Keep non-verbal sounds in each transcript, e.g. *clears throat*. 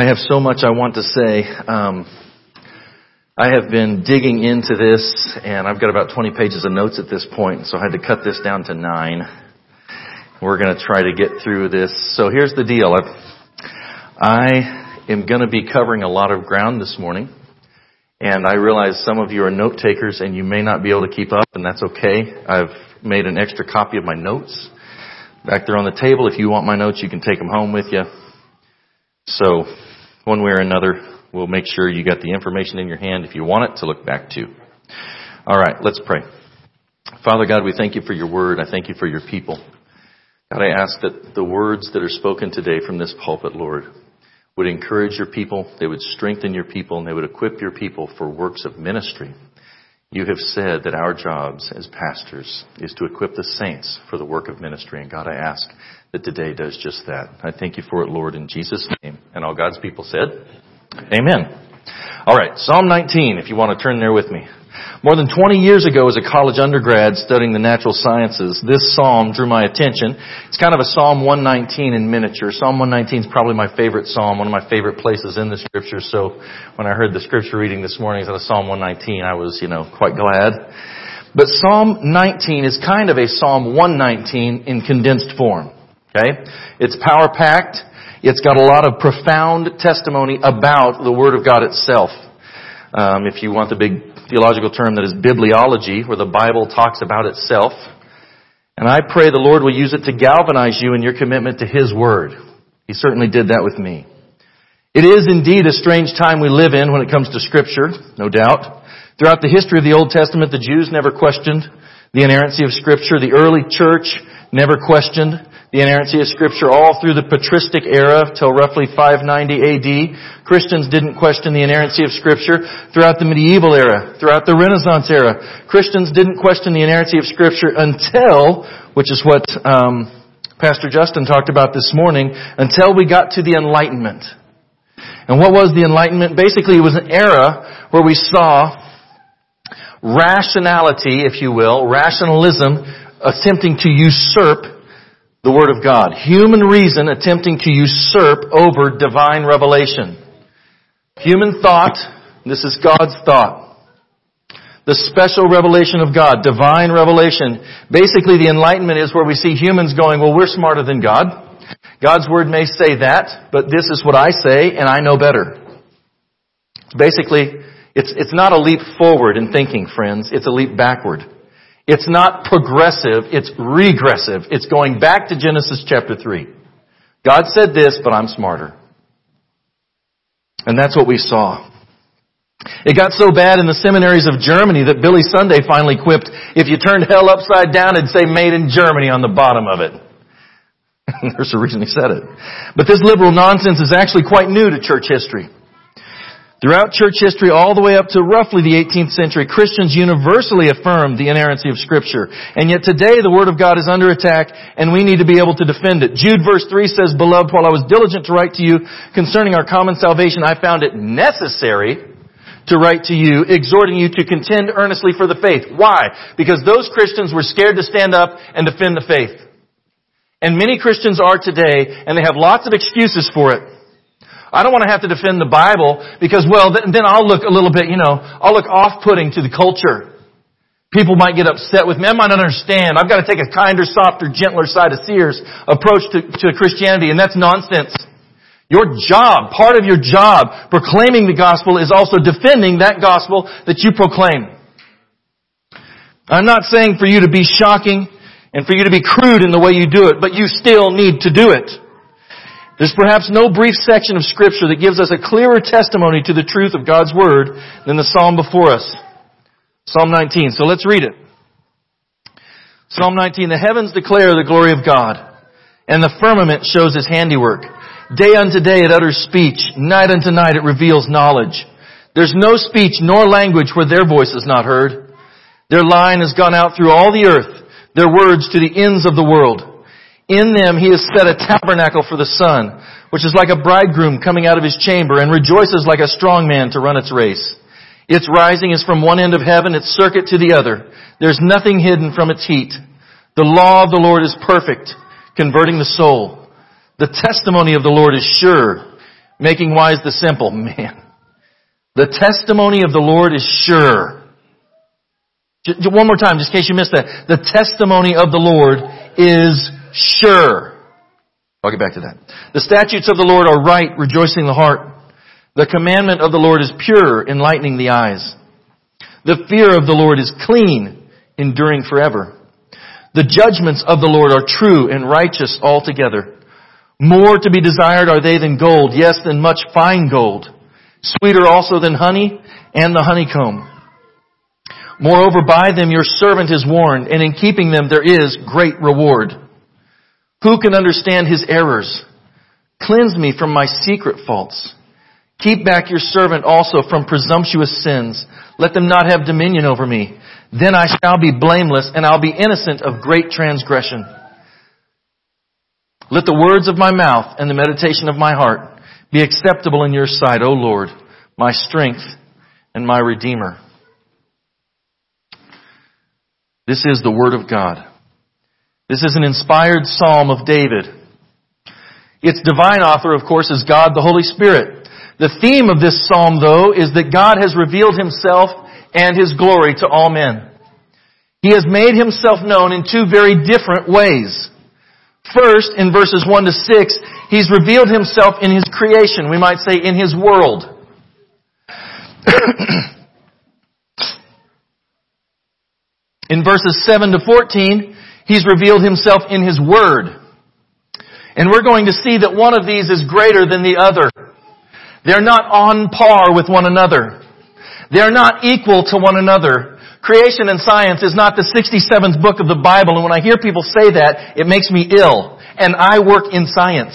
I have so much I want to say. Um, I have been digging into this, and I've got about 20 pages of notes at this point, so I had to cut this down to nine. We're going to try to get through this. So here's the deal. I've, I am going to be covering a lot of ground this morning, and I realize some of you are note takers, and you may not be able to keep up, and that's okay. I've made an extra copy of my notes back there on the table. If you want my notes, you can take them home with you. So, one way or another, we'll make sure you got the information in your hand if you want it to look back to. All right, let's pray. Father God, we thank you for your word. I thank you for your people. God, I ask that the words that are spoken today from this pulpit, Lord, would encourage your people, they would strengthen your people, and they would equip your people for works of ministry. You have said that our jobs as pastors is to equip the saints for the work of ministry. And God, I ask that today does just that. I thank you for it, Lord, in Jesus' name. And all God's people said, Amen. All right, Psalm 19, if you want to turn there with me. More than 20 years ago as a college undergrad studying the natural sciences, this psalm drew my attention. It's kind of a Psalm 119 in miniature. Psalm 119 is probably my favorite psalm, one of my favorite places in the scripture. So when I heard the scripture reading this morning out of Psalm 119, I was, you know, quite glad. But Psalm 19 is kind of a Psalm 119 in condensed form. Okay? It's power packed. It's got a lot of profound testimony about the Word of God itself. Um, if you want the big theological term that is bibliology, where the Bible talks about itself. And I pray the Lord will use it to galvanize you in your commitment to His Word. He certainly did that with me. It is indeed a strange time we live in when it comes to Scripture, no doubt. Throughout the history of the Old Testament, the Jews never questioned the inerrancy of Scripture. The early church never questioned the inerrancy of Scripture all through the patristic era till roughly 590 AD. Christians didn't question the inerrancy of Scripture throughout the medieval era, throughout the Renaissance era. Christians didn't question the inerrancy of Scripture until, which is what um, Pastor Justin talked about this morning, until we got to the Enlightenment. And what was the Enlightenment? Basically, it was an era where we saw rationality, if you will, rationalism attempting to usurp the Word of God. Human reason attempting to usurp over divine revelation. Human thought, this is God's thought. The special revelation of God, divine revelation. Basically, the enlightenment is where we see humans going, well, we're smarter than God. God's Word may say that, but this is what I say, and I know better. Basically, it's, it's not a leap forward in thinking, friends. It's a leap backward. It's not progressive, it's regressive. It's going back to Genesis chapter 3. God said this, but I'm smarter. And that's what we saw. It got so bad in the seminaries of Germany that Billy Sunday finally quipped, if you turned hell upside down, it'd say made in Germany on the bottom of it. *laughs* There's a reason he said it. But this liberal nonsense is actually quite new to church history. Throughout church history, all the way up to roughly the 18th century, Christians universally affirmed the inerrancy of Scripture. And yet today, the Word of God is under attack, and we need to be able to defend it. Jude verse 3 says, Beloved, while I was diligent to write to you concerning our common salvation, I found it necessary to write to you, exhorting you to contend earnestly for the faith. Why? Because those Christians were scared to stand up and defend the faith. And many Christians are today, and they have lots of excuses for it. I don't want to have to defend the Bible because, well, then I'll look a little bit, you know, I'll look off-putting to the culture. People might get upset with me. I might not understand. I've got to take a kinder, softer, gentler side of Sears approach to, to Christianity, and that's nonsense. Your job, part of your job, proclaiming the gospel is also defending that gospel that you proclaim. I'm not saying for you to be shocking and for you to be crude in the way you do it, but you still need to do it. There's perhaps no brief section of scripture that gives us a clearer testimony to the truth of God's Word than the psalm before us. Psalm 19. So let's read it. Psalm 19. The heavens declare the glory of God, and the firmament shows His handiwork. Day unto day it utters speech, night unto night it reveals knowledge. There's no speech nor language where their voice is not heard. Their line has gone out through all the earth, their words to the ends of the world. In them he has set a tabernacle for the sun, which is like a bridegroom coming out of his chamber and rejoices like a strong man to run its race. Its rising is from one end of heaven, its circuit to the other. There's nothing hidden from its heat. The law of the Lord is perfect, converting the soul. The testimony of the Lord is sure, making wise the simple. *laughs* Man, the testimony of the Lord is sure. One more time, just in case you missed that. The testimony of the Lord is sure. I'll get back to that. The statutes of the Lord are right, rejoicing the heart. The commandment of the Lord is pure, enlightening the eyes. The fear of the Lord is clean, enduring forever. The judgments of the Lord are true and righteous altogether. More to be desired are they than gold, yes, than much fine gold. Sweeter also than honey and the honeycomb. Moreover, by them your servant is warned, and in keeping them there is great reward. Who can understand his errors? Cleanse me from my secret faults. Keep back your servant also from presumptuous sins. Let them not have dominion over me. Then I shall be blameless and I'll be innocent of great transgression. Let the words of my mouth and the meditation of my heart be acceptable in your sight, O Lord, my strength and my redeemer. This is the word of God. This is an inspired psalm of David. Its divine author, of course, is God the Holy Spirit. The theme of this psalm, though, is that God has revealed himself and his glory to all men. He has made himself known in two very different ways. First, in verses 1 to 6, he's revealed himself in his creation, we might say in his world. *clears throat* in verses 7 to 14, he's revealed himself in his word. And we're going to see that one of these is greater than the other. They're not on par with one another. They're not equal to one another. Creation and science is not the 67th book of the Bible, and when I hear people say that, it makes me ill. And I work in science.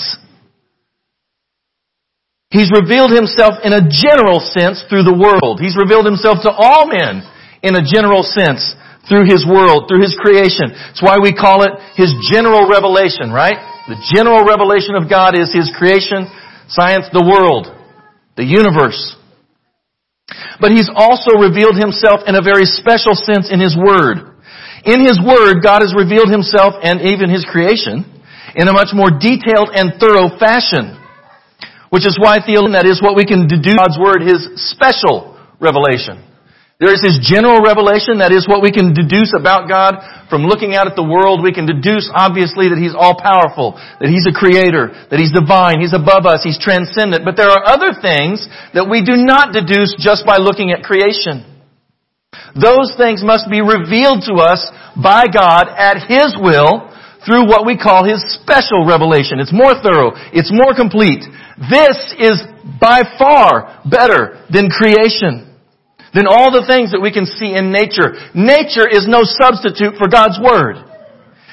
He's revealed himself in a general sense through the world. He's revealed himself to all men in a general sense through his world, through his creation. That's why we call it his general revelation, right? The general revelation of God is his creation, science, the world, the universe. But he's also revealed himself in a very special sense in his word. In his word, God has revealed himself and even his creation in a much more detailed and thorough fashion. Which is why theologian, that is what we can deduce God's word, his special revelation. There is His general revelation, that is what we can deduce about God from looking out at the world. We can deduce obviously that He's all powerful, that He's a creator, that He's divine, He's above us, He's transcendent. But there are other things that we do not deduce just by looking at creation. Those things must be revealed to us by God at His will through what we call His special revelation. It's more thorough. It's more complete. This is by far better than creation than all the things that we can see in nature. Nature is no substitute for God's Word.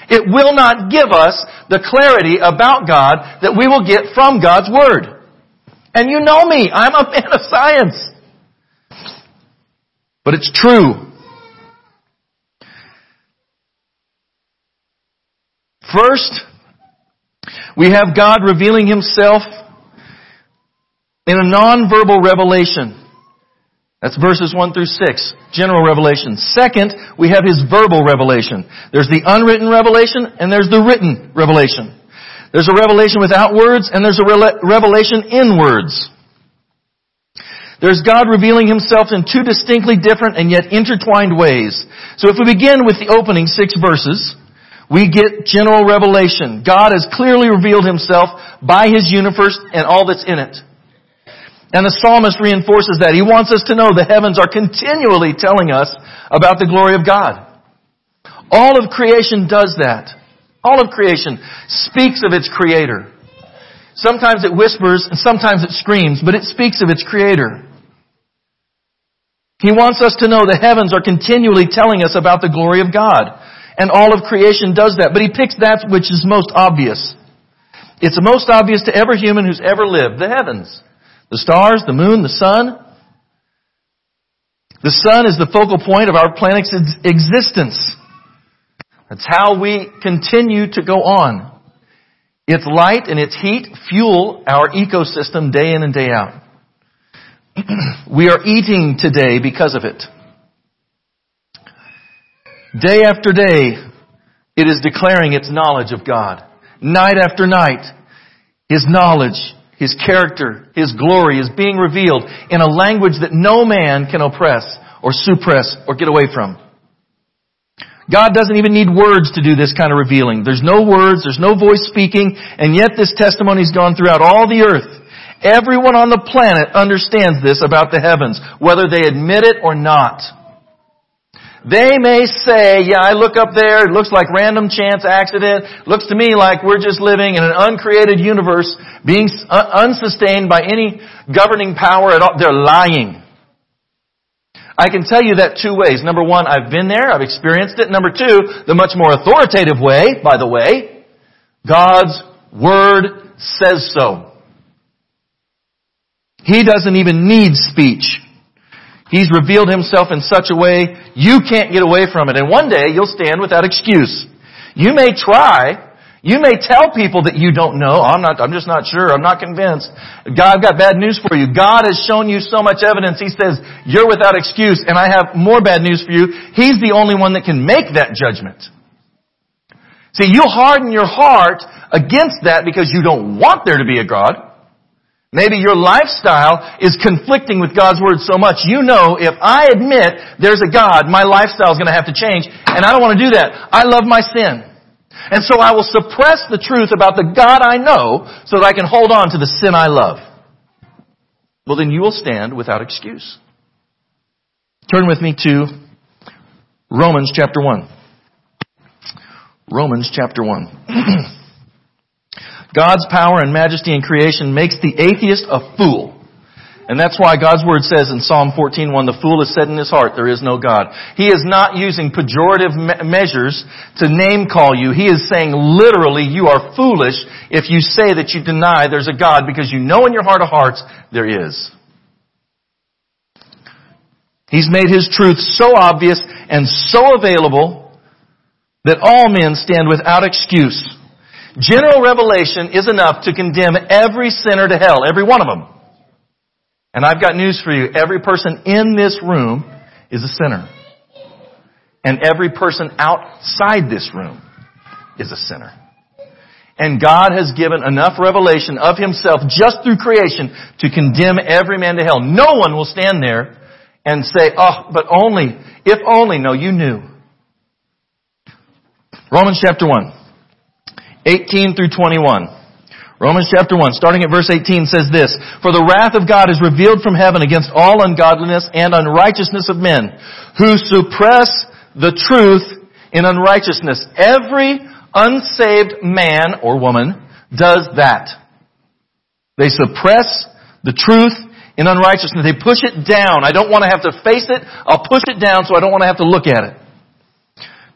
It will not give us the clarity about God that we will get from God's Word. And you know me, I'm a man of science. But it's true. First, we have God revealing Himself in a non-verbal revelation. That's verses 1 through 6, general revelation. Second, we have his verbal revelation. There's the unwritten revelation and there's the written revelation. There's a revelation without words and there's a revelation in words. There's God revealing himself in two distinctly different and yet intertwined ways. So if we begin with the opening six verses, we get general revelation. God has clearly revealed himself by his universe and all that's in it. And the psalmist reinforces that. He wants us to know the heavens are continually telling us about the glory of God. All of creation does that. All of creation speaks of its creator. Sometimes it whispers and sometimes it screams, but it speaks of its creator. He wants us to know the heavens are continually telling us about the glory of God. And all of creation does that. But he picks that which is most obvious. It's the most obvious to every human who's ever lived, the heavens. The stars, the moon, the sun. The sun is the focal point of our planet's existence. That's how we continue to go on. Its light and its heat fuel our ecosystem day in and day out. *clears throat* we are eating today because of it. Day after day, it is declaring its knowledge of God. Night after night, His knowledge His character, His glory is being revealed in a language that no man can oppress or suppress or get away from. God doesn't even need words to do this kind of revealing. There's no words, there's no voice speaking, and yet this testimony's gone throughout all the earth. Everyone on the planet understands this about the heavens, whether they admit it or not. They may say, yeah, I look up there, it looks like random chance accident, looks to me like we're just living in an uncreated universe being unsustained by any governing power at all. They're lying. I can tell you that two ways. Number one, I've been there, I've experienced it. Number two, the much more authoritative way, by the way, God's Word says so. He doesn't even need speech. He's revealed himself in such a way you can't get away from it. And one day you'll stand without excuse. You may try. You may tell people that you don't know. I'm not, I'm just not sure. I'm not convinced. God, I've got bad news for you. God has shown you so much evidence. He says, you're without excuse. And I have more bad news for you. He's the only one that can make that judgment. See, you harden your heart against that because you don't want there to be a God. Maybe your lifestyle is conflicting with God's Word so much. You know, if I admit there's a God, my lifestyle is going to have to change. And I don't want to do that. I love my sin. And so I will suppress the truth about the God I know so that I can hold on to the sin I love. Well, then you will stand without excuse. Turn with me to Romans chapter 1. Romans chapter 1. *clears throat* God's power and majesty in creation makes the atheist a fool. And that's why God's word says in Psalm 14:1, the fool has said in his heart, there is no God. He is not using pejorative me- measures to name call you. He is saying literally, you are foolish if you say that you deny there's a God because you know in your heart of hearts there is. He's made his truth so obvious and so available that all men stand without excuse General revelation is enough to condemn every sinner to hell, every one of them. And I've got news for you. Every person in this room is a sinner. And every person outside this room is a sinner. And God has given enough revelation of Himself just through creation to condemn every man to hell. No one will stand there and say, oh, but only, if only, no, you knew. Romans chapter 1. 18 through 21. Romans chapter 1, starting at verse 18 says this, For the wrath of God is revealed from heaven against all ungodliness and unrighteousness of men, who suppress the truth in unrighteousness. Every unsaved man or woman does that. They suppress the truth in unrighteousness. They push it down. I don't want to have to face it. I'll push it down so I don't want to have to look at it.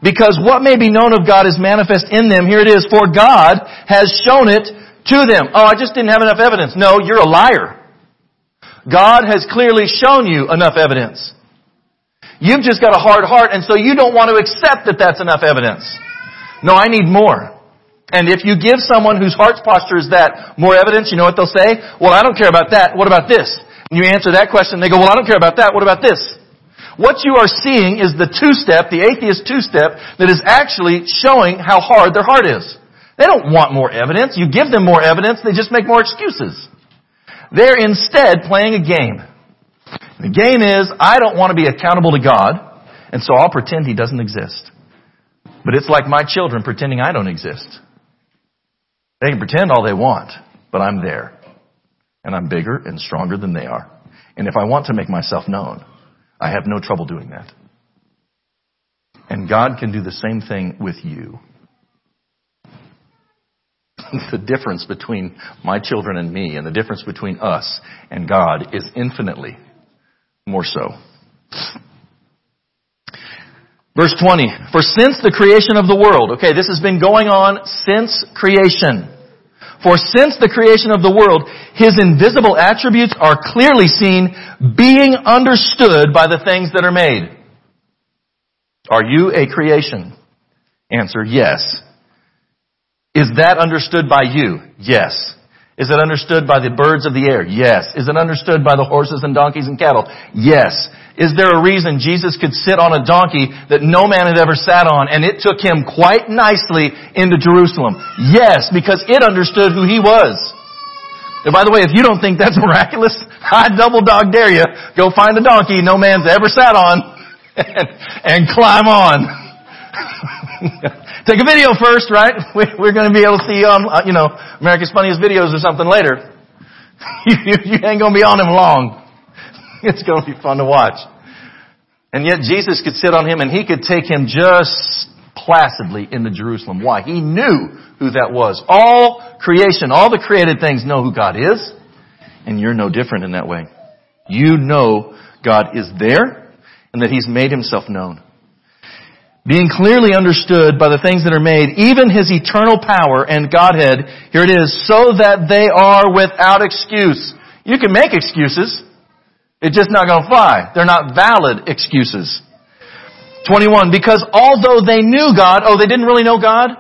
Because what may be known of God is manifest in them. Here it is. For God has shown it to them. Oh, I just didn't have enough evidence. No, you're a liar. God has clearly shown you enough evidence. You've just got a hard heart and so you don't want to accept that that's enough evidence. No, I need more. And if you give someone whose heart's posture is that more evidence, you know what they'll say? Well, I don't care about that. What about this? And you answer that question, they go, well, I don't care about that. What about this? What you are seeing is the two-step, the atheist two-step, that is actually showing how hard their heart is. They don't want more evidence. You give them more evidence, they just make more excuses. They're instead playing a game. The game is, I don't want to be accountable to God, and so I'll pretend He doesn't exist. But it's like my children pretending I don't exist. They can pretend all they want, but I'm there. And I'm bigger and stronger than they are. And if I want to make myself known, I have no trouble doing that. And God can do the same thing with you. *laughs* the difference between my children and me and the difference between us and God is infinitely more so. Verse 20, for since the creation of the world, okay, this has been going on since creation. For since the creation of the world, His invisible attributes are clearly seen, being understood by the things that are made. Are you a creation? Answer, yes. Is that understood by you? Yes. Is it understood by the birds of the air? Yes. Is it understood by the horses and donkeys and cattle? Yes. Is there a reason Jesus could sit on a donkey that no man had ever sat on and it took him quite nicely into Jerusalem? Yes, because it understood who he was. And by the way, if you don't think that's *laughs* miraculous, I double dog dare you. Go find a donkey no man's ever sat on *laughs* and, and climb on. *laughs* Take a video first, right? *laughs* We're going to be able to see on, uh, you know, America's Funniest Videos or something later. *laughs* You, ain't going to be on him long. *laughs* It's going to be fun to watch. And yet Jesus could sit on him and he could take him just placidly into Jerusalem. Why? He knew who that was. All creation, all the created things know who God is, and you're no different in that way. You know God is there and that He's made Himself known. Being clearly understood by the things that are made, even His eternal power and Godhead, here it is, so that they are without excuse. You can make excuses. It's just not going to fly. They're not valid excuses. 21, because although they knew God, oh, they didn't really know God?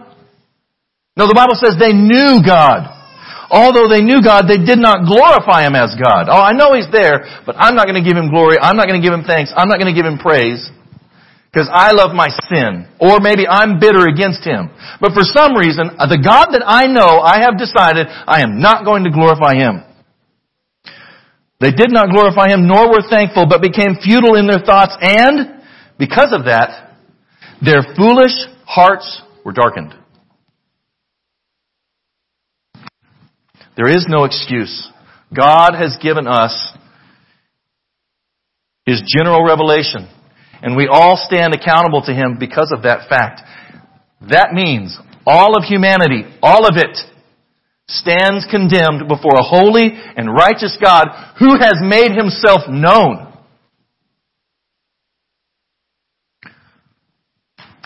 No, the Bible says they knew God. Although they knew God, they did not glorify Him as God. Oh, I know He's there, but I'm not going to give Him glory. I'm not going to give Him thanks. I'm not going to give Him praise. Because I love my sin. Or maybe I'm bitter against Him. But for some reason, uh, the God that I know, I have decided I am not going to glorify Him. They did not glorify Him, nor were thankful, but became futile in their thoughts and because of that, their foolish hearts were darkened. There is no excuse. God has given us His general revelation, and we all stand accountable to Him because of that fact. That means all of humanity, all of it, stands condemned before a holy and righteous God who has made Himself known.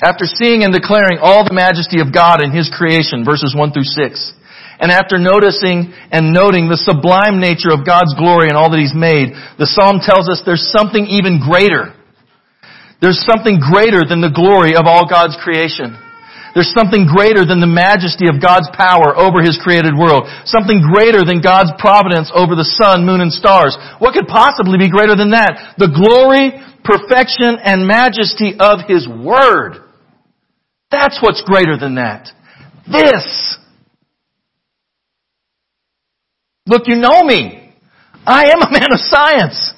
After seeing and declaring all the majesty of God in His creation, verses 1 through 6, and after noticing and noting the sublime nature of God's glory and all that He's made, the Psalm tells us there's something even greater. There's something greater than the glory of all God's creation. There's something greater than the majesty of God's power over His created world. Something greater than God's providence over the sun, moon, and stars. What could possibly be greater than that? The glory, perfection, and majesty of His Word. That's what's greater than that. This. Look, you know me. I am a man of science.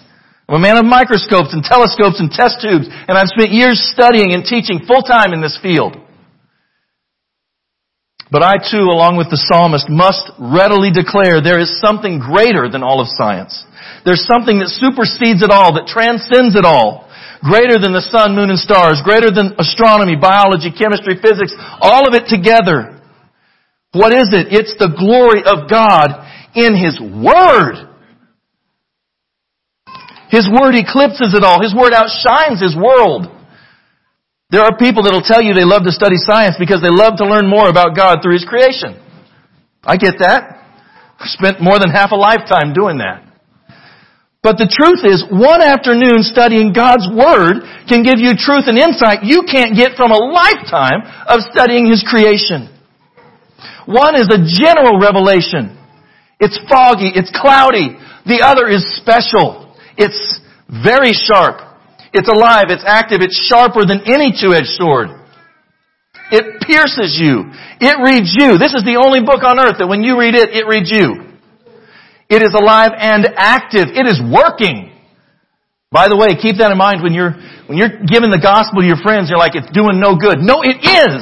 I'm a man of microscopes and telescopes and test tubes, and I've spent years studying and teaching full time in this field. But I too, along with the psalmist, must readily declare there is something greater than all of science. There's something that supersedes it all, that transcends it all greater than the sun, moon, and stars, greater than astronomy, biology, chemistry, physics, all of it together. What is it? It's the glory of God in His Word. His Word eclipses it all. His Word outshines His world. There are people that will tell you they love to study science because they love to learn more about God through His creation. I get that. I've spent more than half a lifetime doing that. But the truth is, one afternoon studying God's Word can give you truth and insight you can't get from a lifetime of studying His creation. One is a general revelation. It's foggy, it's cloudy. The other is special. It's very sharp. It's alive, it's active, it's sharper than any two-edged sword. It pierces you. It reads you. This is the only book on earth that when you read it, it reads you. It is alive and active. It is working. By the way, keep that in mind when you're, when you're giving the gospel to your friends, you're like, it's doing no good. No, it is.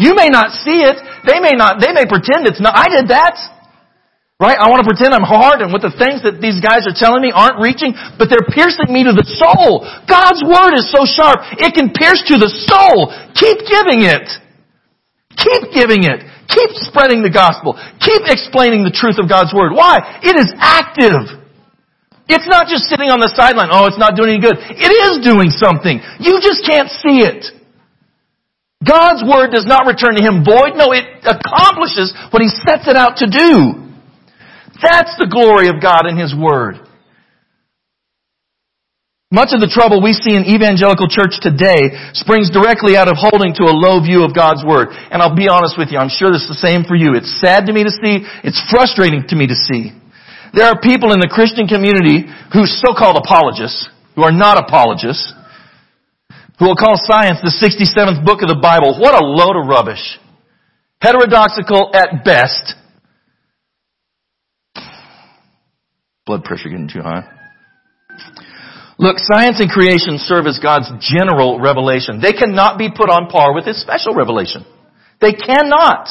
You may not see it. They may not, they may pretend it's not. I did that. Right? I want to pretend I'm hard and with the things that these guys are telling me aren't reaching, but they're piercing me to the soul. God's word is so sharp, it can pierce to the soul. Keep giving it. Keep giving it. Keep spreading the gospel. Keep explaining the truth of God's Word. Why? It is active. It's not just sitting on the sideline. Oh, it's not doing any good. It is doing something. You just can't see it. God's Word does not return to Him void. No, it accomplishes what He sets it out to do. That's the glory of God in His Word. Much of the trouble we see in evangelical church today springs directly out of holding to a low view of God's Word. And I'll be honest with you, I'm sure is the same for you. It's sad to me to see, it's frustrating to me to see. There are people in the Christian community who so-called apologists, who are not apologists, who will call science the 67th book of the Bible. What a load of rubbish. Heterodoxical at best. Blood pressure getting too high. Look, science and creation serve as God's general revelation. They cannot be put on par with His special revelation. They cannot.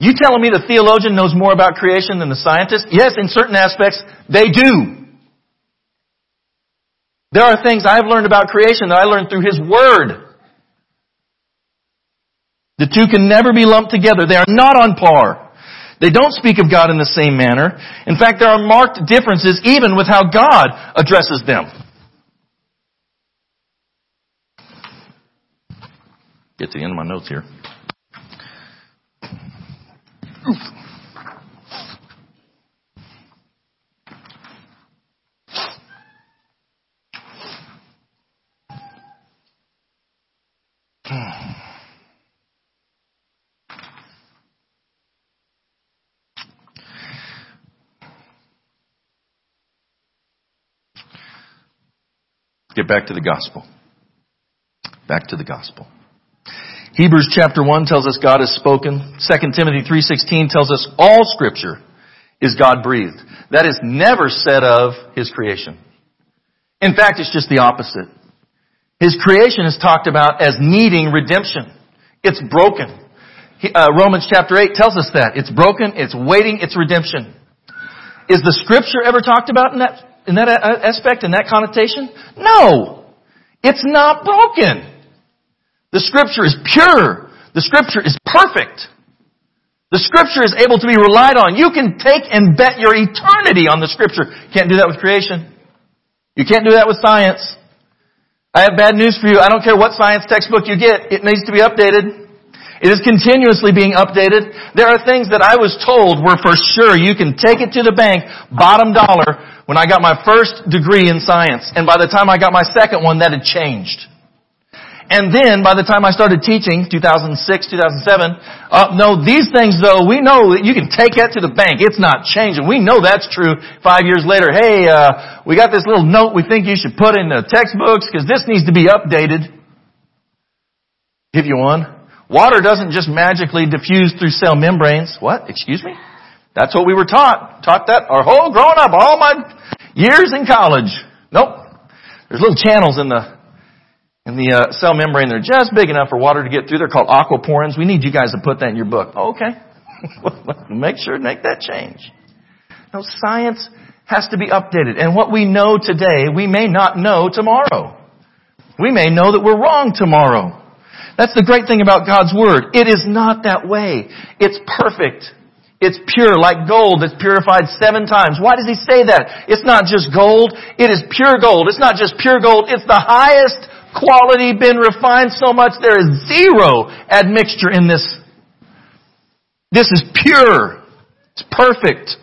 You telling me the theologian knows more about creation than the scientist? Yes, in certain aspects, they do. There are things I've learned about creation that I learned through His Word. The two can never be lumped together. They are not on par. They don't speak of God in the same manner. In fact, there are marked differences even with how God addresses them. Get to the end of my notes here. Hmm. Get back to the gospel. Back to the gospel. Hebrews chapter 1 tells us God has spoken. 2 Timothy 3.16 tells us all scripture is God breathed. That is never said of His creation. In fact, it's just the opposite. His creation is talked about as needing redemption. It's broken. Uh, Romans chapter 8 tells us that. It's broken, it's waiting, it's redemption. Is the scripture ever talked about in that in that aspect, in that connotation? No. It's not broken. The scripture is pure. The scripture is perfect. The scripture is able to be relied on. You can take and bet your eternity on the scripture. Can't do that with creation. You can't do that with science. I have bad news for you. I don't care what science textbook you get. It needs to be updated. It is continuously being updated. There are things that I was told were for sure. You can take it to the bank, bottom dollar, when I got my first degree in science. And by the time I got my second one, that had changed. And then by the time I started teaching, 2006, 2007, uh, no, these things though, we know that you can take that to the bank. It's not changing. We know that's true five years later. Hey, uh, we got this little note we think you should put in the textbooks because this needs to be updated. Give you one. Water doesn't just magically diffuse through cell membranes. What? Excuse me? That's what we were taught. Taught that our whole growing up, all my years in college. Nope. There's little channels in the in the uh, cell membrane. They're just big enough for water to get through. They're called aquaporins. We need you guys to put that in your book. Oh, okay. *laughs* make sure to make that change. No, science has to be updated. And what we know today, we may not know tomorrow. We may know that we're wrong tomorrow. That's the great thing about God's Word. It is not that way. It's perfect. It's pure, like gold that's purified seven times. Why does he say that? It's not just gold. It is pure gold. It's not just pure gold. It's the highest quality, been refined so much there is zero admixture in this. This is pure. It's perfect.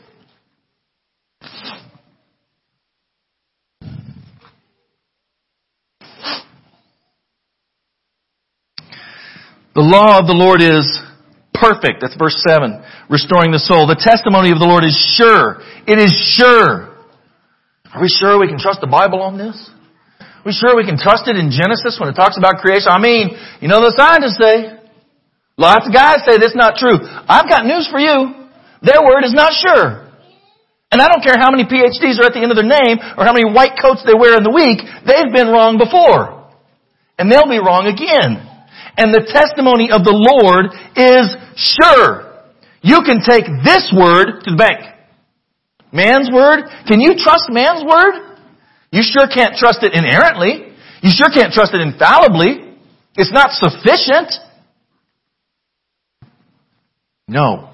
The law of the Lord is perfect. That's verse 7. Restoring the soul. The testimony of the Lord is sure. It is sure. Are we sure we can trust the Bible on this? Are we sure we can trust it in Genesis when it talks about creation? I mean, you know the scientists say, lots of guys say this is not true. I've got news for you. Their word is not sure. And I don't care how many PhDs are at the end of their name or how many white coats they wear in the week, they've been wrong before. And they'll be wrong again. And the testimony of the Lord is sure. You can take this word to the bank. Man's word, can you trust man's word? You sure can't trust it inerrantly. You sure can't trust it infallibly. It's not sufficient. No,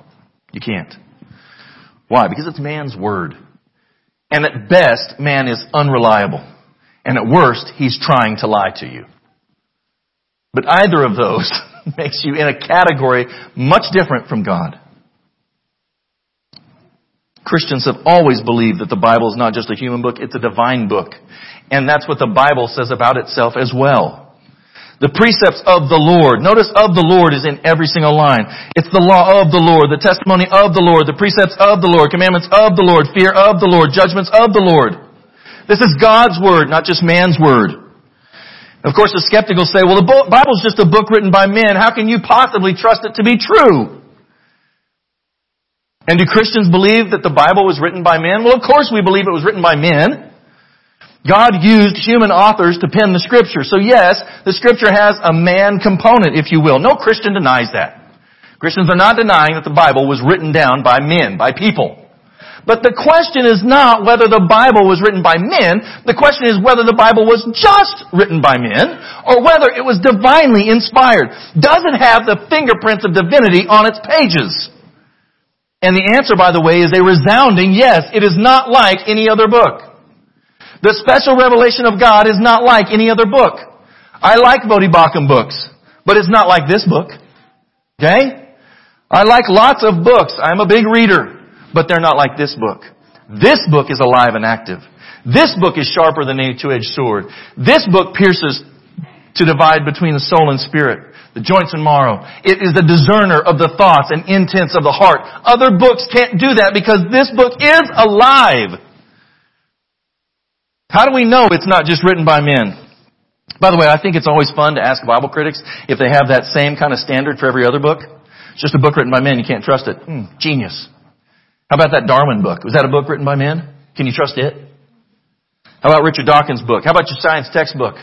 you can't. Why? Because it's man's word. And at best, man is unreliable. And at worst, he's trying to lie to you. But either of those *laughs* makes you in a category much different from God. Christians have always believed that the Bible is not just a human book, it's a divine book. And that's what the Bible says about itself as well. The precepts of the Lord. Notice of the Lord is in every single line. It's the law of the Lord, the testimony of the Lord, the precepts of the Lord, commandments of the Lord, fear of the Lord, judgments of the Lord. This is God's word, not just man's word. Of course, the skeptic will say, well, the Bible's just a book written by men. How can you possibly trust it to be true? And do Christians believe that the Bible was written by men? Well, of course we believe it was written by men. God used human authors to pen the scripture. So yes, the scripture has a man component, if you will. No Christian denies that. Christians are not denying that the Bible was written down by men, by people. But the question is not whether the Bible was written by men. The question is whether the Bible was just written by men or whether it was divinely inspired. Does it have the fingerprints of divinity on its pages? And the answer, by the way, is a resounding yes. It is not like any other book. The special revelation of God is not like any other book. I like Voddie Baucham books, but it's not like this book. Okay? I like lots of books. I'm a big reader, but they're not like this book. This book is alive and active. This book is sharper than any two-edged sword. This book pierces to divide between the soul and spirit the joints and marrow. It is the discerner of the thoughts and intents of the heart. Other books can't do that because this book is alive. How do we know it's not just written by men? By the way, I think it's always fun to ask Bible critics if they have that same kind of standard for every other book. It's just a book written by men. You can't trust it. Hmm, genius. How about that Darwin book? Was that a book written by men? Can you trust it? How about Richard Dawkins' book? How about your science textbook?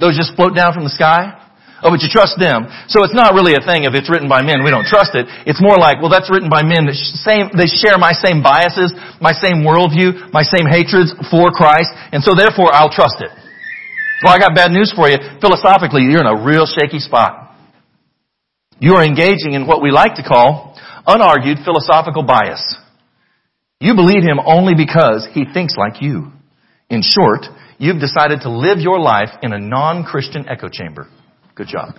Those just float down from the sky? Oh, but you trust them. So it's not really a thing if it's written by men, we don't trust it. It's more like, well, that's written by men that same, they share my same biases, my same worldview, my same hatreds for Christ, and so therefore I'll trust it. Well, I got bad news for you. Philosophically, you're in a real shaky spot. You are engaging in what we like to call unargued philosophical bias. You believe him only because he thinks like you. In short, you've decided to live your life in a non-Christian echo chamber. Good job.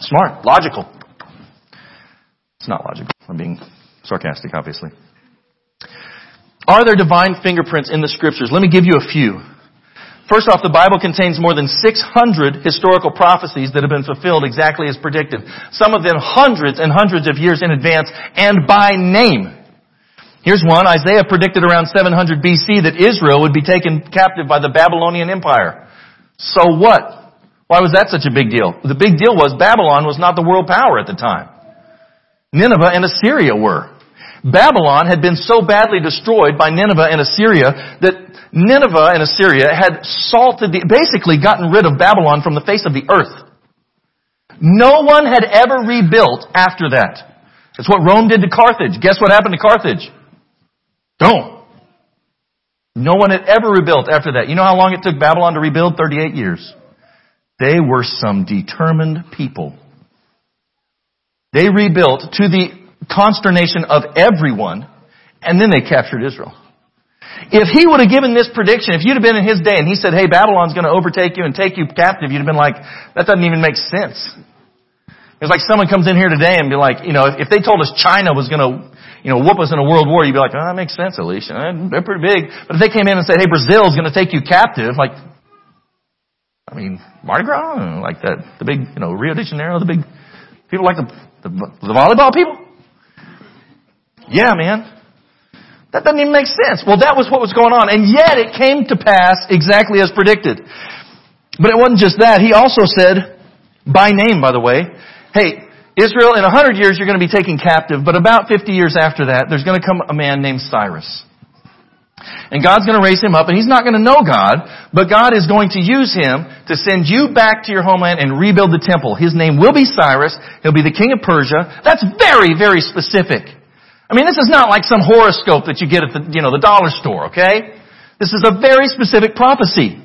Smart. Logical. It's not logical. I'm being sarcastic, obviously. Are there divine fingerprints in the scriptures? Let me give you a few. First off, the Bible contains more than 600 historical prophecies that have been fulfilled exactly as predicted. Some of them hundreds and hundreds of years in advance and by name. Here's one. Isaiah predicted around 700 BC that Israel would be taken captive by the Babylonian Empire. So what? Why was that such a big deal? The big deal was Babylon was not the world power at the time. Nineveh and Assyria were. Babylon had been so badly destroyed by Nineveh and Assyria that Nineveh and Assyria had salted the, basically gotten rid of Babylon from the face of the earth. No one had ever rebuilt after that. That's what Rome did to Carthage. Guess what happened to Carthage? Don't. No one had ever rebuilt after that. You know how long it took Babylon to rebuild? 38 years. They were some determined people. They rebuilt to the consternation of everyone, and then they captured Israel. If he would have given this prediction, if you'd have been in his day and he said, hey, Babylon's going to overtake you and take you captive, you'd have been like, that doesn't even make sense. It's like someone comes in here today and be like, you know, if, if they told us China was going to, you know, whoop us in a world war, you'd be like, oh, that makes sense, Alicia. Eh, they're pretty big. But if they came in and said, hey, Brazil's going to take you captive, like, I mean, Mardi Gras, like that, the big, you know, Rio de Janeiro, the big, people like the, the, the volleyball people? Yeah, man. That doesn't even make sense. Well, that was what was going on. And yet it came to pass exactly as predicted. But it wasn't just that. He also said, by name, by the way, hey, Israel, in a hundred years you're going to be taken captive, but about 50 years after that, there's going to come a man named Cyrus. And God's going to raise him up, and he's not going to know God, but God is going to use him to send you back to your homeland and rebuild the temple. His name will be Cyrus. He'll be the king of Persia. That's very, very specific. I mean, this is not like some horoscope that you get at the, you know, the dollar store, okay? This is a very specific prophecy.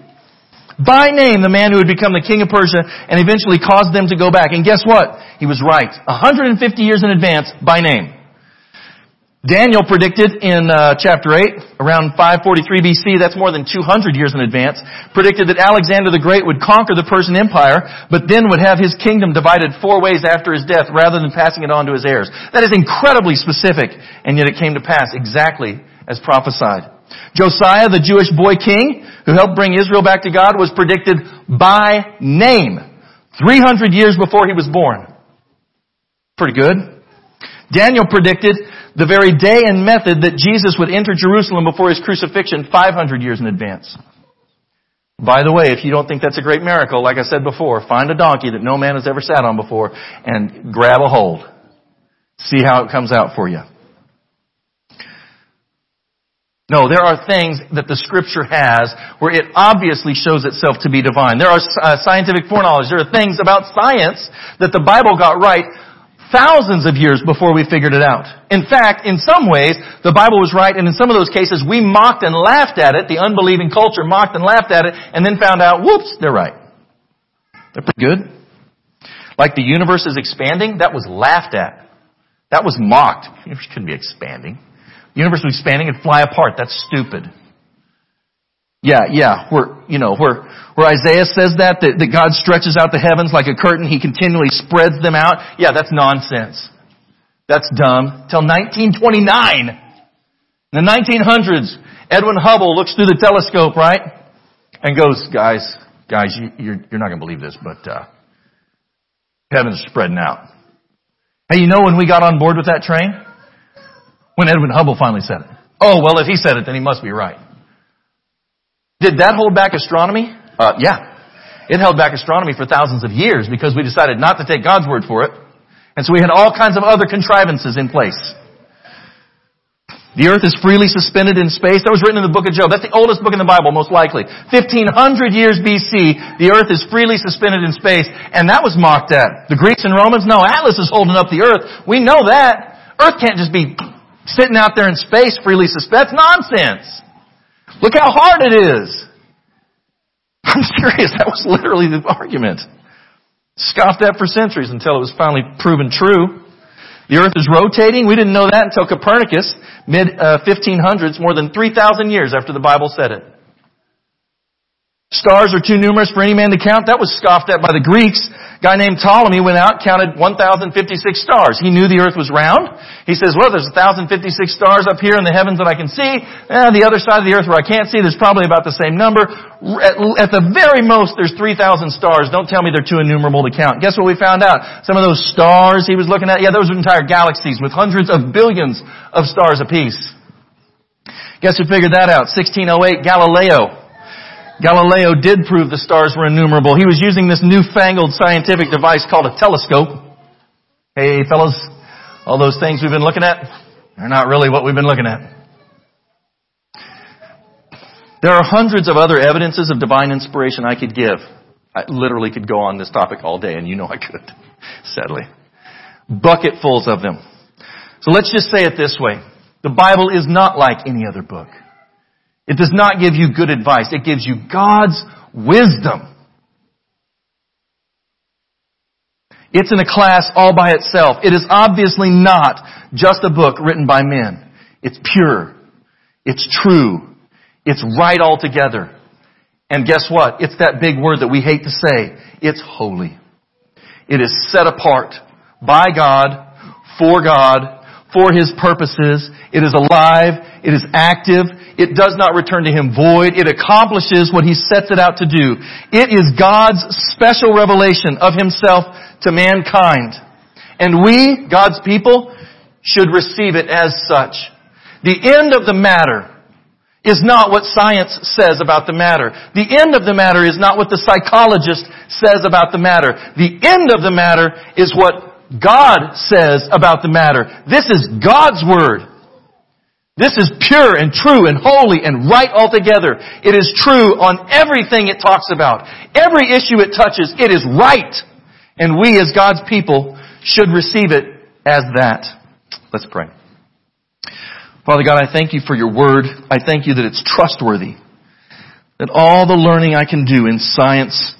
By name, the man who would become the king of Persia and eventually caused them to go back. And guess what? He was right. 150 years in advance, by name. Daniel predicted in uh, chapter 8, around 543 BC, that's more than 200 years in advance, predicted that Alexander the Great would conquer the Persian Empire, but then would have his kingdom divided four ways after his death rather than passing it on to his heirs. That is incredibly specific, and yet it came to pass exactly as prophesied. Josiah, the Jewish boy king, who helped bring Israel back to God, was predicted by name 300 years before he was born. Pretty good. Daniel predicted the very day and method that Jesus would enter Jerusalem before his crucifixion 500 years in advance. By the way, if you don't think that's a great miracle, like I said before, find a donkey that no man has ever sat on before and grab a hold. See how it comes out for you. No, there are things that the scripture has where it obviously shows itself to be divine. There are uh, scientific foreknowledge. There are things about science that the Bible got right thousands of years before we figured it out. In fact, in some ways, the Bible was right, and in some of those cases, we mocked and laughed at it. The unbelieving culture mocked and laughed at it, and then found out, whoops, they're right. They're pretty good. Like the universe is expanding, that was laughed at. That was mocked. Universe couldn't be expanding. Universe was expanding and fly apart. That's stupid. Yeah, yeah, where, you know, where, where Isaiah says that, that, that God stretches out the heavens like a curtain, He continually spreads them out. Yeah, that's nonsense. That's dumb. Till 1929. In the 1900s, Edwin Hubble looks through the telescope, right? And goes, guys, guys, you, you're, you're not gonna believe this, but, uh, heaven's spreading out. Hey, you know when we got on board with that train? When Edwin Hubble finally said it. Oh, well, if he said it, then he must be right. Did that hold back astronomy? Uh, yeah. It held back astronomy for thousands of years because we decided not to take God's word for it. And so we had all kinds of other contrivances in place. The earth is freely suspended in space. That was written in the book of Job. That's the oldest book in the Bible, most likely. 1500 years BC, the earth is freely suspended in space. And that was mocked at. The Greeks and Romans, no, Atlas is holding up the earth. We know that. Earth can't just be sitting out there in space freely suspect. That's nonsense. Look how hard it is. *laughs* I'm serious. That was literally the argument. Scoffed at for centuries until it was finally proven true. The earth is rotating. We didn't know that until Copernicus, mid uh, 1500s, more than 3,000 years after the Bible said it. Stars are too numerous for any man to count. That was scoffed at by the Greeks. A guy named Ptolemy went out, counted 1,056 stars. He knew the earth was round. He says, well, there's 1,056 stars up here in the heavens that I can see. And the other side of the earth where I can't see, there's probably about the same number. At, at the very most, there's 3,000 stars. Don't tell me they're too innumerable to count. Guess what we found out? Some of those stars he was looking at, yeah, those are entire galaxies with hundreds of billions of stars apiece. Guess who figured that out? 1608, Galileo. Galileo did prove the stars were innumerable. He was using this newfangled scientific device called a telescope. Hey fellows, all those things we've been looking at, they're not really what we've been looking at. There are hundreds of other evidences of divine inspiration I could give. I literally could go on this topic all day and you know I could, *laughs* sadly. Bucketfuls of them. So let's just say it this way. The Bible is not like any other book. It does not give you good advice. It gives you God's wisdom. It's in a class all by itself. It is obviously not just a book written by men. It's pure. It's true. It's right altogether. And guess what? It's that big word that we hate to say. It's holy. It is set apart by God, for God, for His purposes. It is alive. It is active. It does not return to Him void. It accomplishes what He sets it out to do. It is God's special revelation of Himself to mankind. And we, God's people, should receive it as such. The end of the matter is not what science says about the matter. The end of the matter is not what the psychologist says about the matter. The end of the matter is what God says about the matter. This is God's Word. This is pure and true and holy and right altogether. It is true on everything it talks about. Every issue it touches, it is right. And we as God's people should receive it as that. Let's pray. Father God, I thank you for your word. I thank you that it's trustworthy. That all the learning I can do in science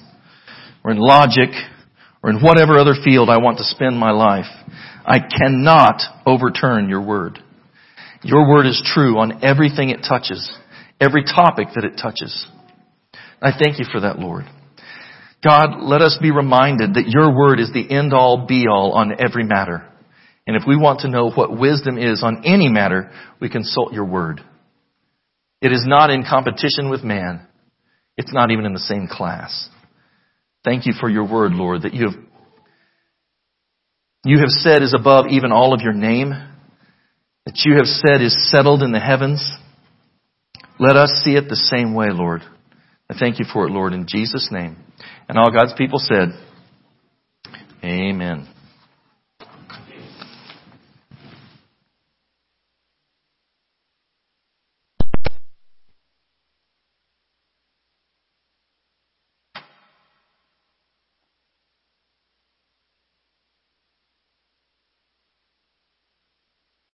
or in logic or in whatever other field I want to spend my life, I cannot overturn your word. Your word is true on everything it touches, every topic that it touches. I thank you for that, Lord. God, let us be reminded that your word is the end all be all on every matter. And if we want to know what wisdom is on any matter, we consult your word. It is not in competition with man. It's not even in the same class. Thank you for your word, Lord, that you have, you have said is above even all of your name, that you have said is settled in the heavens. Let us see it the same way, Lord. I thank you for it, Lord, in Jesus' name. And all God's people said, Amen.